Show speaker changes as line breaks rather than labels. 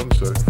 As he